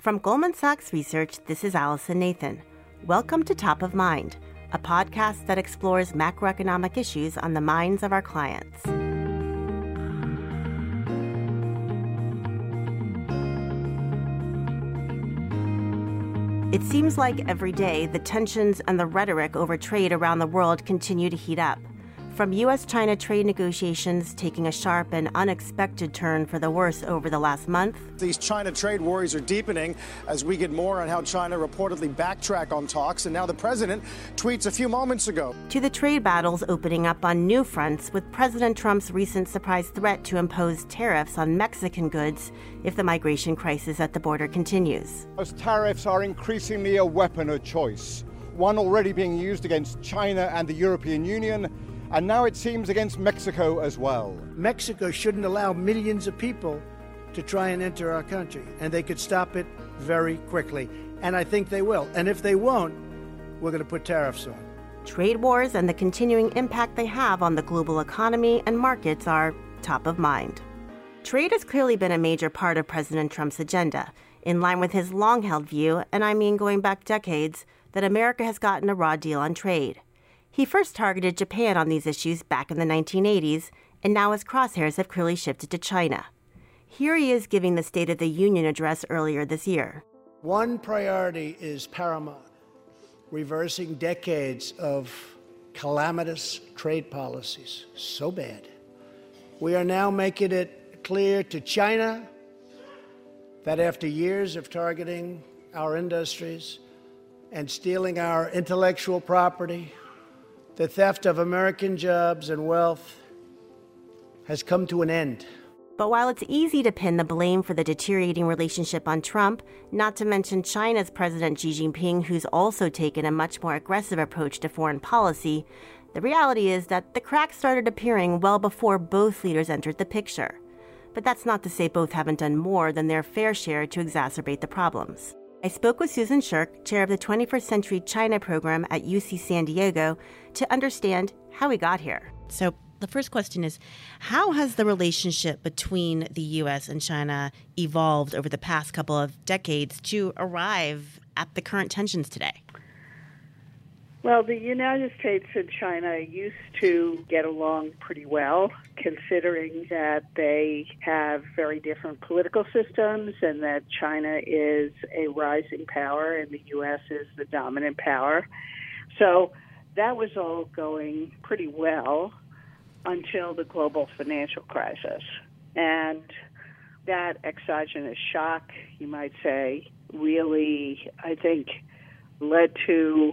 From Goldman Sachs Research, this is Allison Nathan. Welcome to Top of Mind, a podcast that explores macroeconomic issues on the minds of our clients. It seems like every day the tensions and the rhetoric over trade around the world continue to heat up. From U.S. China trade negotiations taking a sharp and unexpected turn for the worse over the last month. These China trade worries are deepening as we get more on how China reportedly backtrack on talks. And now the president tweets a few moments ago. To the trade battles opening up on new fronts with President Trump's recent surprise threat to impose tariffs on Mexican goods if the migration crisis at the border continues. Those tariffs are increasingly a weapon of choice, one already being used against China and the European Union and now it seems against Mexico as well. Mexico shouldn't allow millions of people to try and enter our country, and they could stop it very quickly. And I think they will. And if they won't, we're going to put tariffs on. Trade wars and the continuing impact they have on the global economy and markets are top of mind. Trade has clearly been a major part of President Trump's agenda, in line with his long held view, and I mean going back decades, that America has gotten a raw deal on trade. He first targeted Japan on these issues back in the 1980s, and now his crosshairs have clearly shifted to China. Here he is giving the State of the Union address earlier this year. One priority is paramount reversing decades of calamitous trade policies. So bad. We are now making it clear to China that after years of targeting our industries and stealing our intellectual property, the theft of American jobs and wealth has come to an end. But while it's easy to pin the blame for the deteriorating relationship on Trump, not to mention China's President Xi Jinping, who's also taken a much more aggressive approach to foreign policy, the reality is that the cracks started appearing well before both leaders entered the picture. But that's not to say both haven't done more than their fair share to exacerbate the problems. I spoke with Susan Shirk, chair of the 21st Century China program at UC San Diego, to understand how we got here. So, the first question is How has the relationship between the US and China evolved over the past couple of decades to arrive at the current tensions today? Well, the United States and China used to get along pretty well, considering that they have very different political systems and that China is a rising power and the U.S. is the dominant power. So that was all going pretty well until the global financial crisis. And that exogenous shock, you might say, really, I think, led to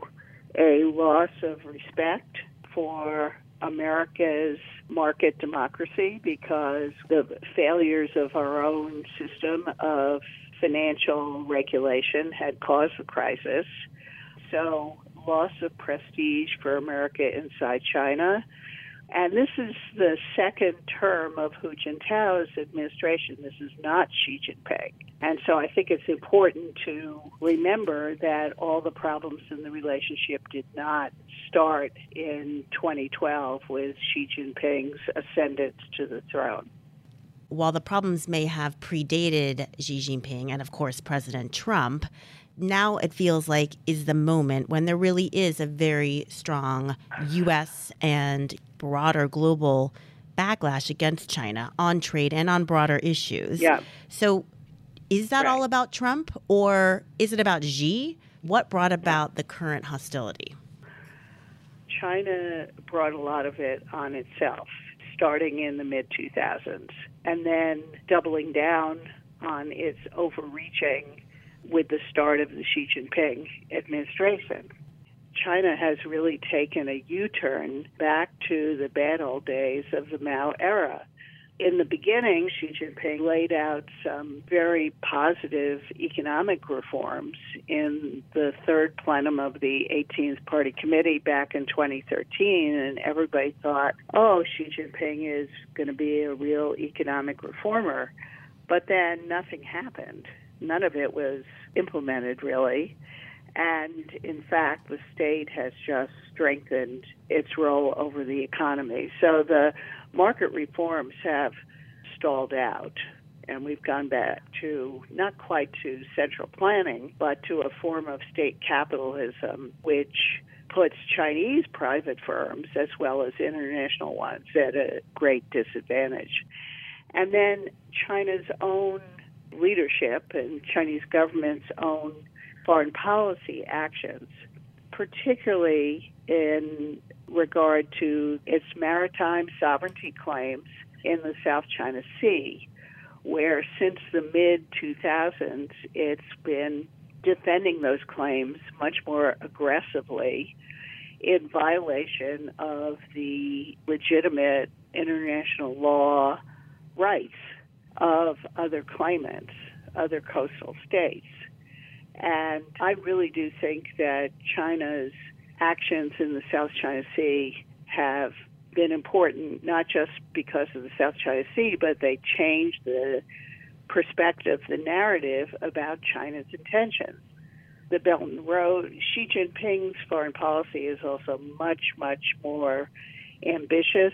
a loss of respect for America's market democracy because the failures of our own system of financial regulation had caused the crisis. So, loss of prestige for America inside China. And this is the second term of Hu Jintao's administration. This is not Xi Jinping. And so I think it's important to remember that all the problems in the relationship did not start in 2012 with Xi Jinping's ascendance to the throne. While the problems may have predated Xi Jinping and, of course, President Trump, now it feels like is the moment when there really is a very strong U.S. and broader global backlash against China on trade and on broader issues. Yeah. So is that right. all about Trump or is it about Xi? What brought about the current hostility? China brought a lot of it on itself, starting in the mid 2000s, and then doubling down on its overreaching with the start of the Xi Jinping administration. China has really taken a U turn back to the bad old days of the Mao era in the beginning, Xi Jinping laid out some very positive economic reforms in the third plenum of the 18th Party Committee back in 2013, and everybody thought, oh, Xi Jinping is going to be a real economic reformer. But then nothing happened. None of it was implemented, really. And in fact, the state has just strengthened its role over the economy. So the market reforms have stalled out. and we've gone back to not quite to central planning, but to a form of state capitalism, which puts Chinese private firms as well as international ones at a great disadvantage. And then China's own leadership and Chinese government's own foreign policy actions, particularly in regard to its maritime sovereignty claims in the South China Sea, where since the mid 2000s it's been defending those claims much more aggressively in violation of the legitimate international law rights of other climates, other coastal states. And I really do think that China's actions in the South China Sea have been important, not just because of the South China Sea, but they changed the perspective, the narrative about China's intentions. The Belt and Road, Xi Jinping's foreign policy is also much, much more ambitious.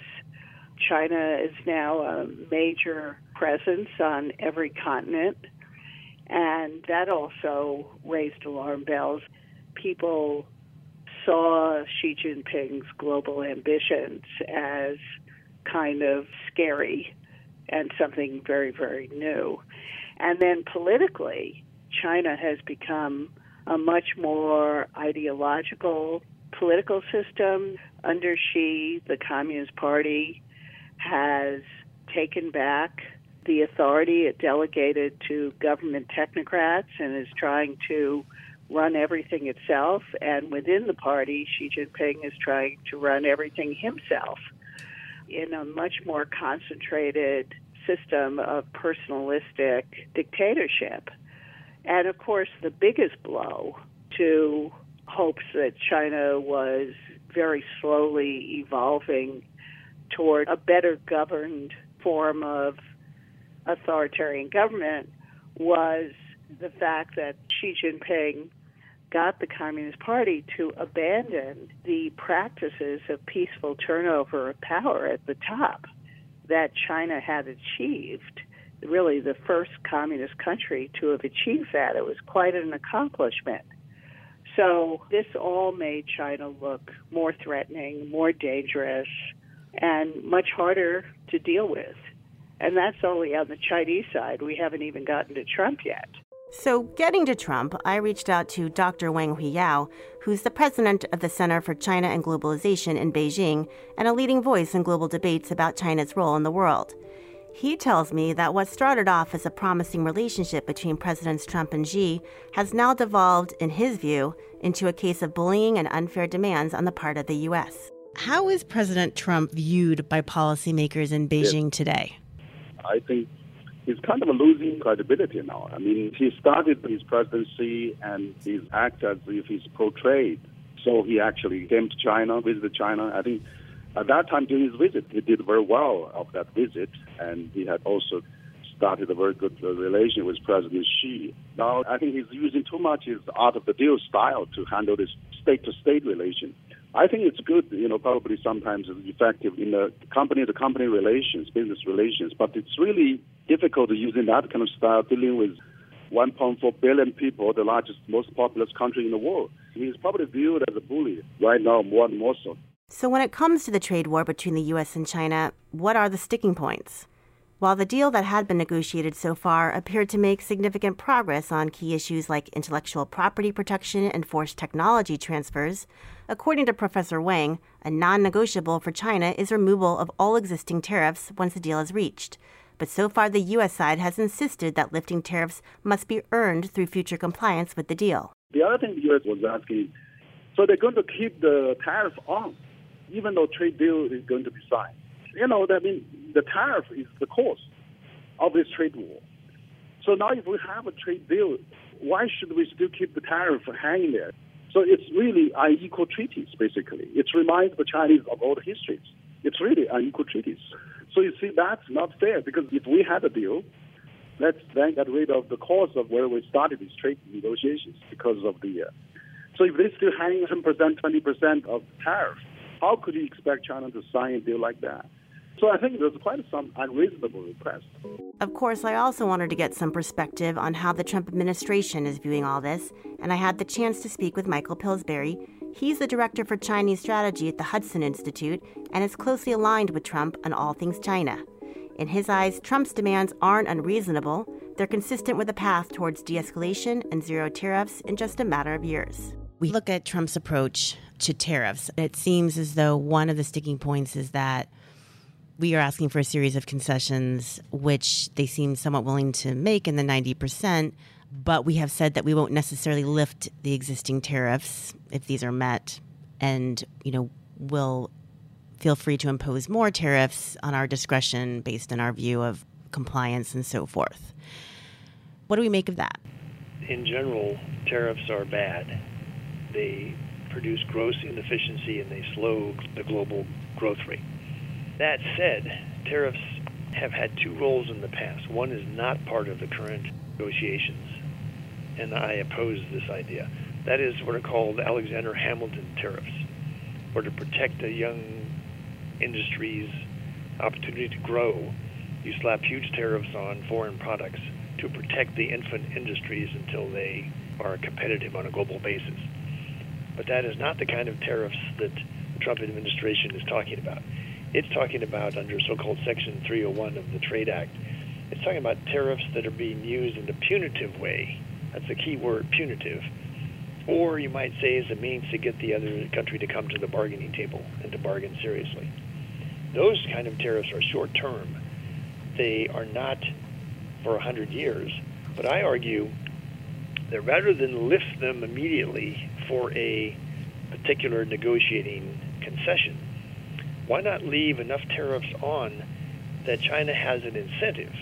China is now a major presence on every continent, and that also raised alarm bells. People saw Xi Jinping's global ambitions as kind of scary and something very, very new. And then politically, China has become a much more ideological political system. Under Xi, the Communist Party has taken back the authority it delegated to government technocrats and is trying to run everything itself. And within the party, Xi Jinping is trying to run everything himself in a much more concentrated system of personalistic dictatorship. And of course, the biggest blow to hopes that China was very slowly evolving toward a better governed form of authoritarian government was the fact that Xi Jinping got the Communist Party to abandon the practices of peaceful turnover of power at the top that China had achieved. Really, the first communist country to have achieved that. It was quite an accomplishment. So, this all made China look more threatening, more dangerous, and much harder to deal with. And that's only on the Chinese side. We haven't even gotten to Trump yet. So, getting to Trump, I reached out to Dr. Wang Huiyao, who's the president of the Center for China and Globalization in Beijing and a leading voice in global debates about China's role in the world. He tells me that what started off as a promising relationship between Presidents Trump and Xi has now devolved, in his view, into a case of bullying and unfair demands on the part of the U.S. How is President Trump viewed by policymakers in Beijing yes. today? I think he's kind of losing credibility now. I mean, he started his presidency and he acts as if he's portrayed. So he actually came to China, visited China. I think at that time during his visit, he did very well of that visit, and he had also started a very good relation with President Xi. Now, I think he's using too much his Art of the Deal style to handle this state to state relation. I think it's good, you know, probably sometimes effective in the company to company relations, business relations, but it's really difficult using that kind of style dealing with 1.4 billion people, the largest, most populous country in the world. He's probably viewed as a bully right now, more and more so. So, when it comes to the trade war between the U.S. and China, what are the sticking points? While the deal that had been negotiated so far appeared to make significant progress on key issues like intellectual property protection and forced technology transfers, according to Professor Wang, a non negotiable for China is removal of all existing tariffs once the deal is reached. But so far, the U.S. side has insisted that lifting tariffs must be earned through future compliance with the deal. The other thing the U.S. was asking so they're going to keep the tariffs on, even though trade deal is going to be signed. You know, I mean, the tariff is the cause of this trade war. So now, if we have a trade deal, why should we still keep the tariff hanging there? So it's really unequal treaties, basically. It reminds the Chinese of old histories. It's really unequal treaties. So you see, that's not fair because if we had a deal, let's then get rid of the cause of where we started these trade negotiations because of the. Uh, so if they still hang 10%, 20% of the tariff, how could you expect China to sign a deal like that? So I think there's quite some unreasonable request. Of course, I also wanted to get some perspective on how the Trump administration is viewing all this, and I had the chance to speak with Michael Pillsbury. He's the director for Chinese strategy at the Hudson Institute and is closely aligned with Trump on all things China. In his eyes, Trump's demands aren't unreasonable. They're consistent with a path towards de escalation and zero tariffs in just a matter of years. We look at Trump's approach to tariffs. It seems as though one of the sticking points is that we are asking for a series of concessions, which they seem somewhat willing to make in the 90%. But we have said that we won't necessarily lift the existing tariffs if these are met, and you know will feel free to impose more tariffs on our discretion based on our view of compliance and so forth. What do we make of that? In general, tariffs are bad. They produce gross inefficiency and they slow the global growth rate. That said, tariffs have had two roles in the past. One is not part of the current negotiations, and I oppose this idea. That is what are called Alexander Hamilton tariffs, or to protect a young industry's opportunity to grow, you slap huge tariffs on foreign products to protect the infant industries until they are competitive on a global basis. But that is not the kind of tariffs that the Trump administration is talking about. It's talking about under so-called Section 301 of the Trade Act. It's talking about tariffs that are being used in a punitive way. That's the key word, punitive. Or you might say as a means to get the other country to come to the bargaining table and to bargain seriously. Those kind of tariffs are short term. They are not for 100 years. But I argue that rather than lift them immediately for a particular negotiating concession, why not leave enough tariffs on that China has an incentive?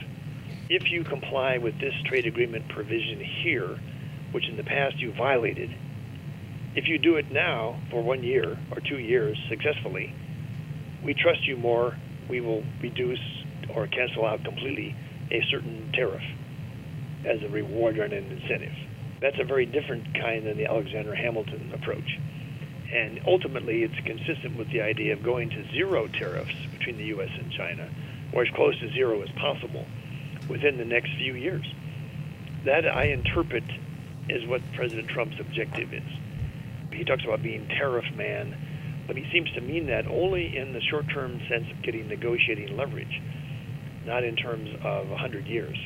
If you comply with this trade agreement provision here, which in the past you violated, if you do it now for one year or two years successfully, we trust you more, we will reduce or cancel out completely a certain tariff as a reward and an incentive. That's a very different kind than the Alexander Hamilton approach. And ultimately, it's consistent with the idea of going to zero tariffs between the U.S. and China, or as close to zero as possible, within the next few years. That I interpret is what President Trump's objective is. He talks about being tariff man, but he seems to mean that only in the short term sense of getting negotiating leverage, not in terms of 100 years.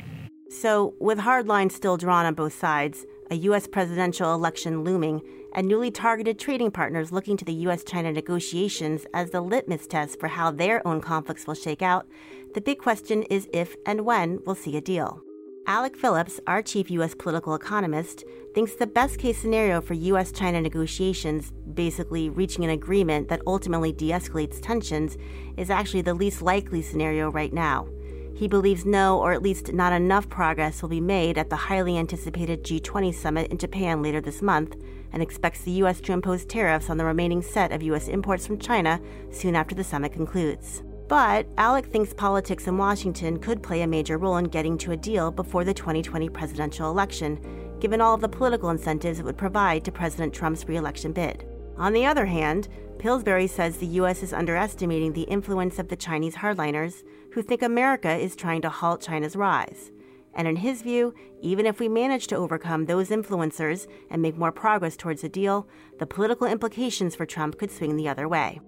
So, with hard lines still drawn on both sides, a U.S. presidential election looming, and newly targeted trading partners looking to the U.S. China negotiations as the litmus test for how their own conflicts will shake out, the big question is if and when we'll see a deal. Alec Phillips, our chief U.S. political economist, thinks the best case scenario for U.S. China negotiations, basically reaching an agreement that ultimately de escalates tensions, is actually the least likely scenario right now. He believes no, or at least not enough progress will be made at the highly anticipated G20 summit in Japan later this month, and expects the U.S. to impose tariffs on the remaining set of U.S. imports from China soon after the summit concludes. But Alec thinks politics in Washington could play a major role in getting to a deal before the 2020 presidential election, given all of the political incentives it would provide to President Trump's reelection bid. On the other hand, Pillsbury says the U.S. is underestimating the influence of the Chinese hardliners who think America is trying to halt China's rise. And in his view, even if we manage to overcome those influencers and make more progress towards a deal, the political implications for Trump could swing the other way.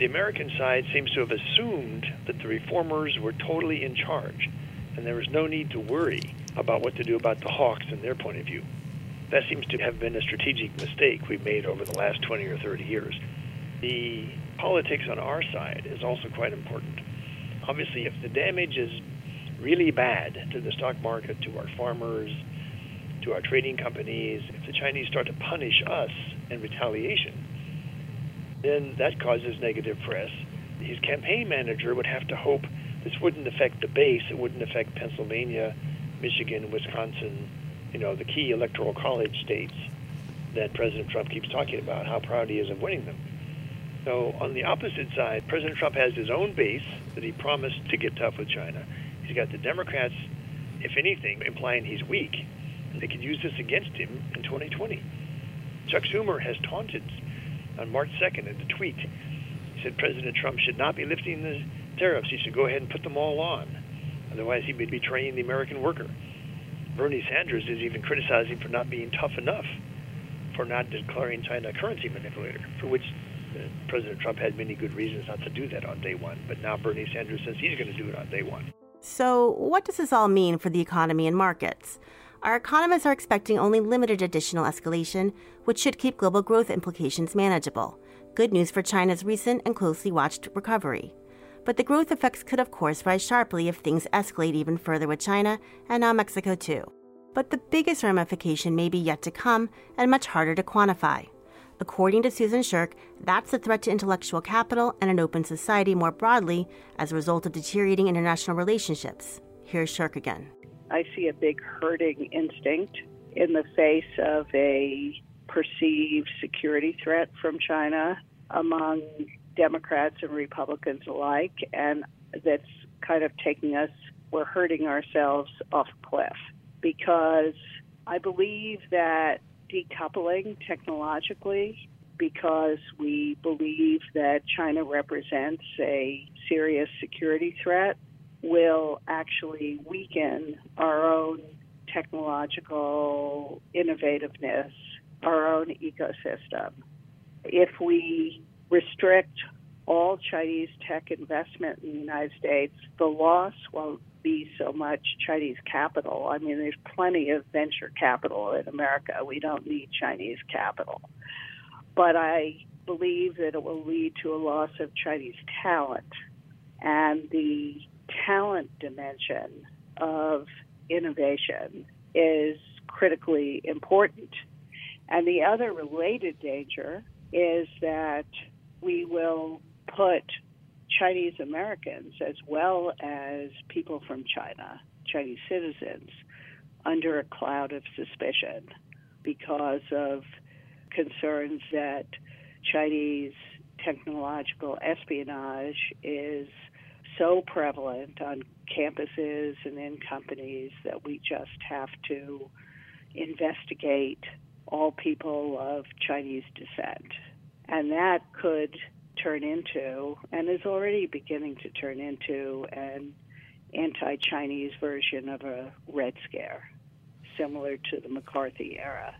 The American side seems to have assumed that the reformers were totally in charge, and there was no need to worry about what to do about the hawks in their point of view. That seems to have been a strategic mistake we've made over the last 20 or 30 years. The politics on our side is also quite important obviously, if the damage is really bad to the stock market, to our farmers, to our trading companies, if the Chinese start to punish us in retaliation, then that causes negative press. His campaign manager would have to hope this wouldn't affect the base, it wouldn't affect Pennsylvania, Michigan, Wisconsin, you know, the key electoral college states that President Trump keeps talking about, how proud he is of winning them. So on the opposite side, President Trump has his own base that he promised to get tough with China. He's got the Democrats, if anything, implying he's weak. And they could use this against him in 2020. Chuck Schumer has taunted on March 2nd in the tweet. He said President Trump should not be lifting the tariffs, he should go ahead and put them all on. Otherwise, he would be betraying the American worker. Bernie Sanders is even criticizing for not being tough enough, for not declaring China a currency manipulator, for which President Trump had many good reasons not to do that on day one. But now Bernie Sanders says he's going to do it on day one. So, what does this all mean for the economy and markets? Our economists are expecting only limited additional escalation, which should keep global growth implications manageable. Good news for China's recent and closely watched recovery. But the growth effects could, of course, rise sharply if things escalate even further with China and now Mexico too. But the biggest ramification may be yet to come and much harder to quantify. According to Susan Shirk, that's a threat to intellectual capital and an open society more broadly as a result of deteriorating international relationships. Here's Shirk again. I see a big herding instinct in the face of a perceived security threat from China among Democrats and Republicans alike, and that's kind of taking us, we're hurting ourselves off a cliff because I believe that decoupling technologically, because we believe that China represents a serious security threat, will actually weaken our own technological innovativeness, our own ecosystem. If we restrict all Chinese tech investment in the United States, the loss won't be so much Chinese capital. I mean, there's plenty of venture capital in America. We don't need Chinese capital. But I believe that it will lead to a loss of Chinese talent. And the talent dimension of innovation is critically important. And the other related danger is that we will put Chinese Americans as well as people from China, Chinese citizens, under a cloud of suspicion because of concerns that Chinese technological espionage is so prevalent on campuses and in companies that we just have to investigate all people of Chinese descent. And that could turn into, and is already beginning to turn into, an anti Chinese version of a Red Scare, similar to the McCarthy era.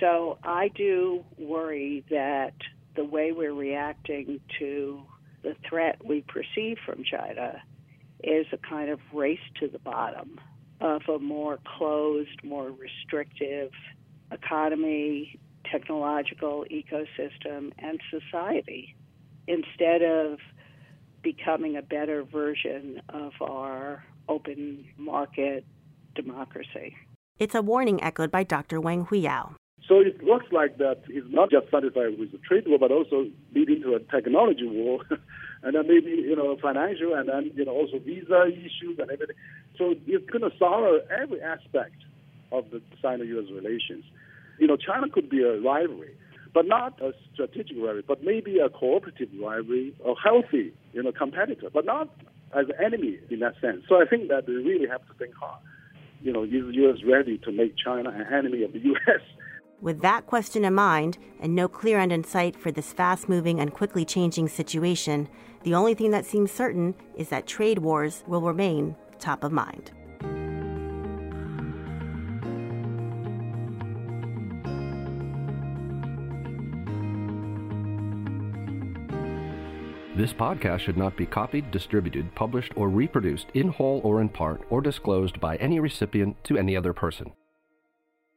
So I do worry that the way we're reacting to the threat we perceive from China is a kind of race to the bottom of a more closed, more restrictive economy, technological ecosystem, and society instead of becoming a better version of our open market democracy. It's a warning echoed by Dr. Wang Huiyao. So it looks like that he's not just satisfied with the trade war, but also leading to a technology war, and then maybe you know financial, and then you know also visa issues and everything. So it's going to sour every aspect of the China-U.S. relations. You know, China could be a rivalry, but not a strategic rivalry, but maybe a cooperative rivalry, a healthy, you know, competitor, but not as an enemy in that sense. So I think that we really have to think hard. You know, is the U.S. ready to make China an enemy of the U.S.? With that question in mind, and no clear end in sight for this fast moving and quickly changing situation, the only thing that seems certain is that trade wars will remain top of mind. This podcast should not be copied, distributed, published, or reproduced in whole or in part, or disclosed by any recipient to any other person.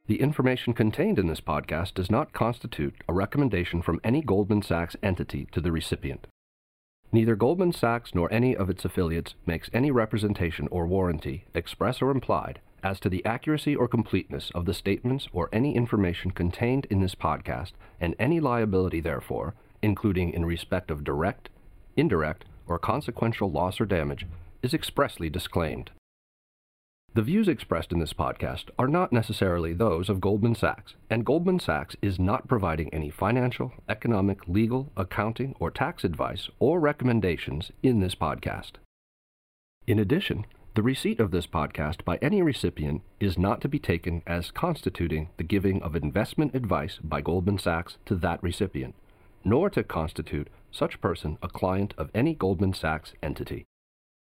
The information contained in this podcast does not constitute a recommendation from any Goldman Sachs entity to the recipient. Neither Goldman Sachs nor any of its affiliates makes any representation or warranty, express or implied, as to the accuracy or completeness of the statements or any information contained in this podcast, and any liability therefore, including in respect of direct, indirect, or consequential loss or damage, is expressly disclaimed. The views expressed in this podcast are not necessarily those of Goldman Sachs, and Goldman Sachs is not providing any financial, economic, legal, accounting, or tax advice or recommendations in this podcast. In addition, the receipt of this podcast by any recipient is not to be taken as constituting the giving of investment advice by Goldman Sachs to that recipient, nor to constitute such person a client of any Goldman Sachs entity.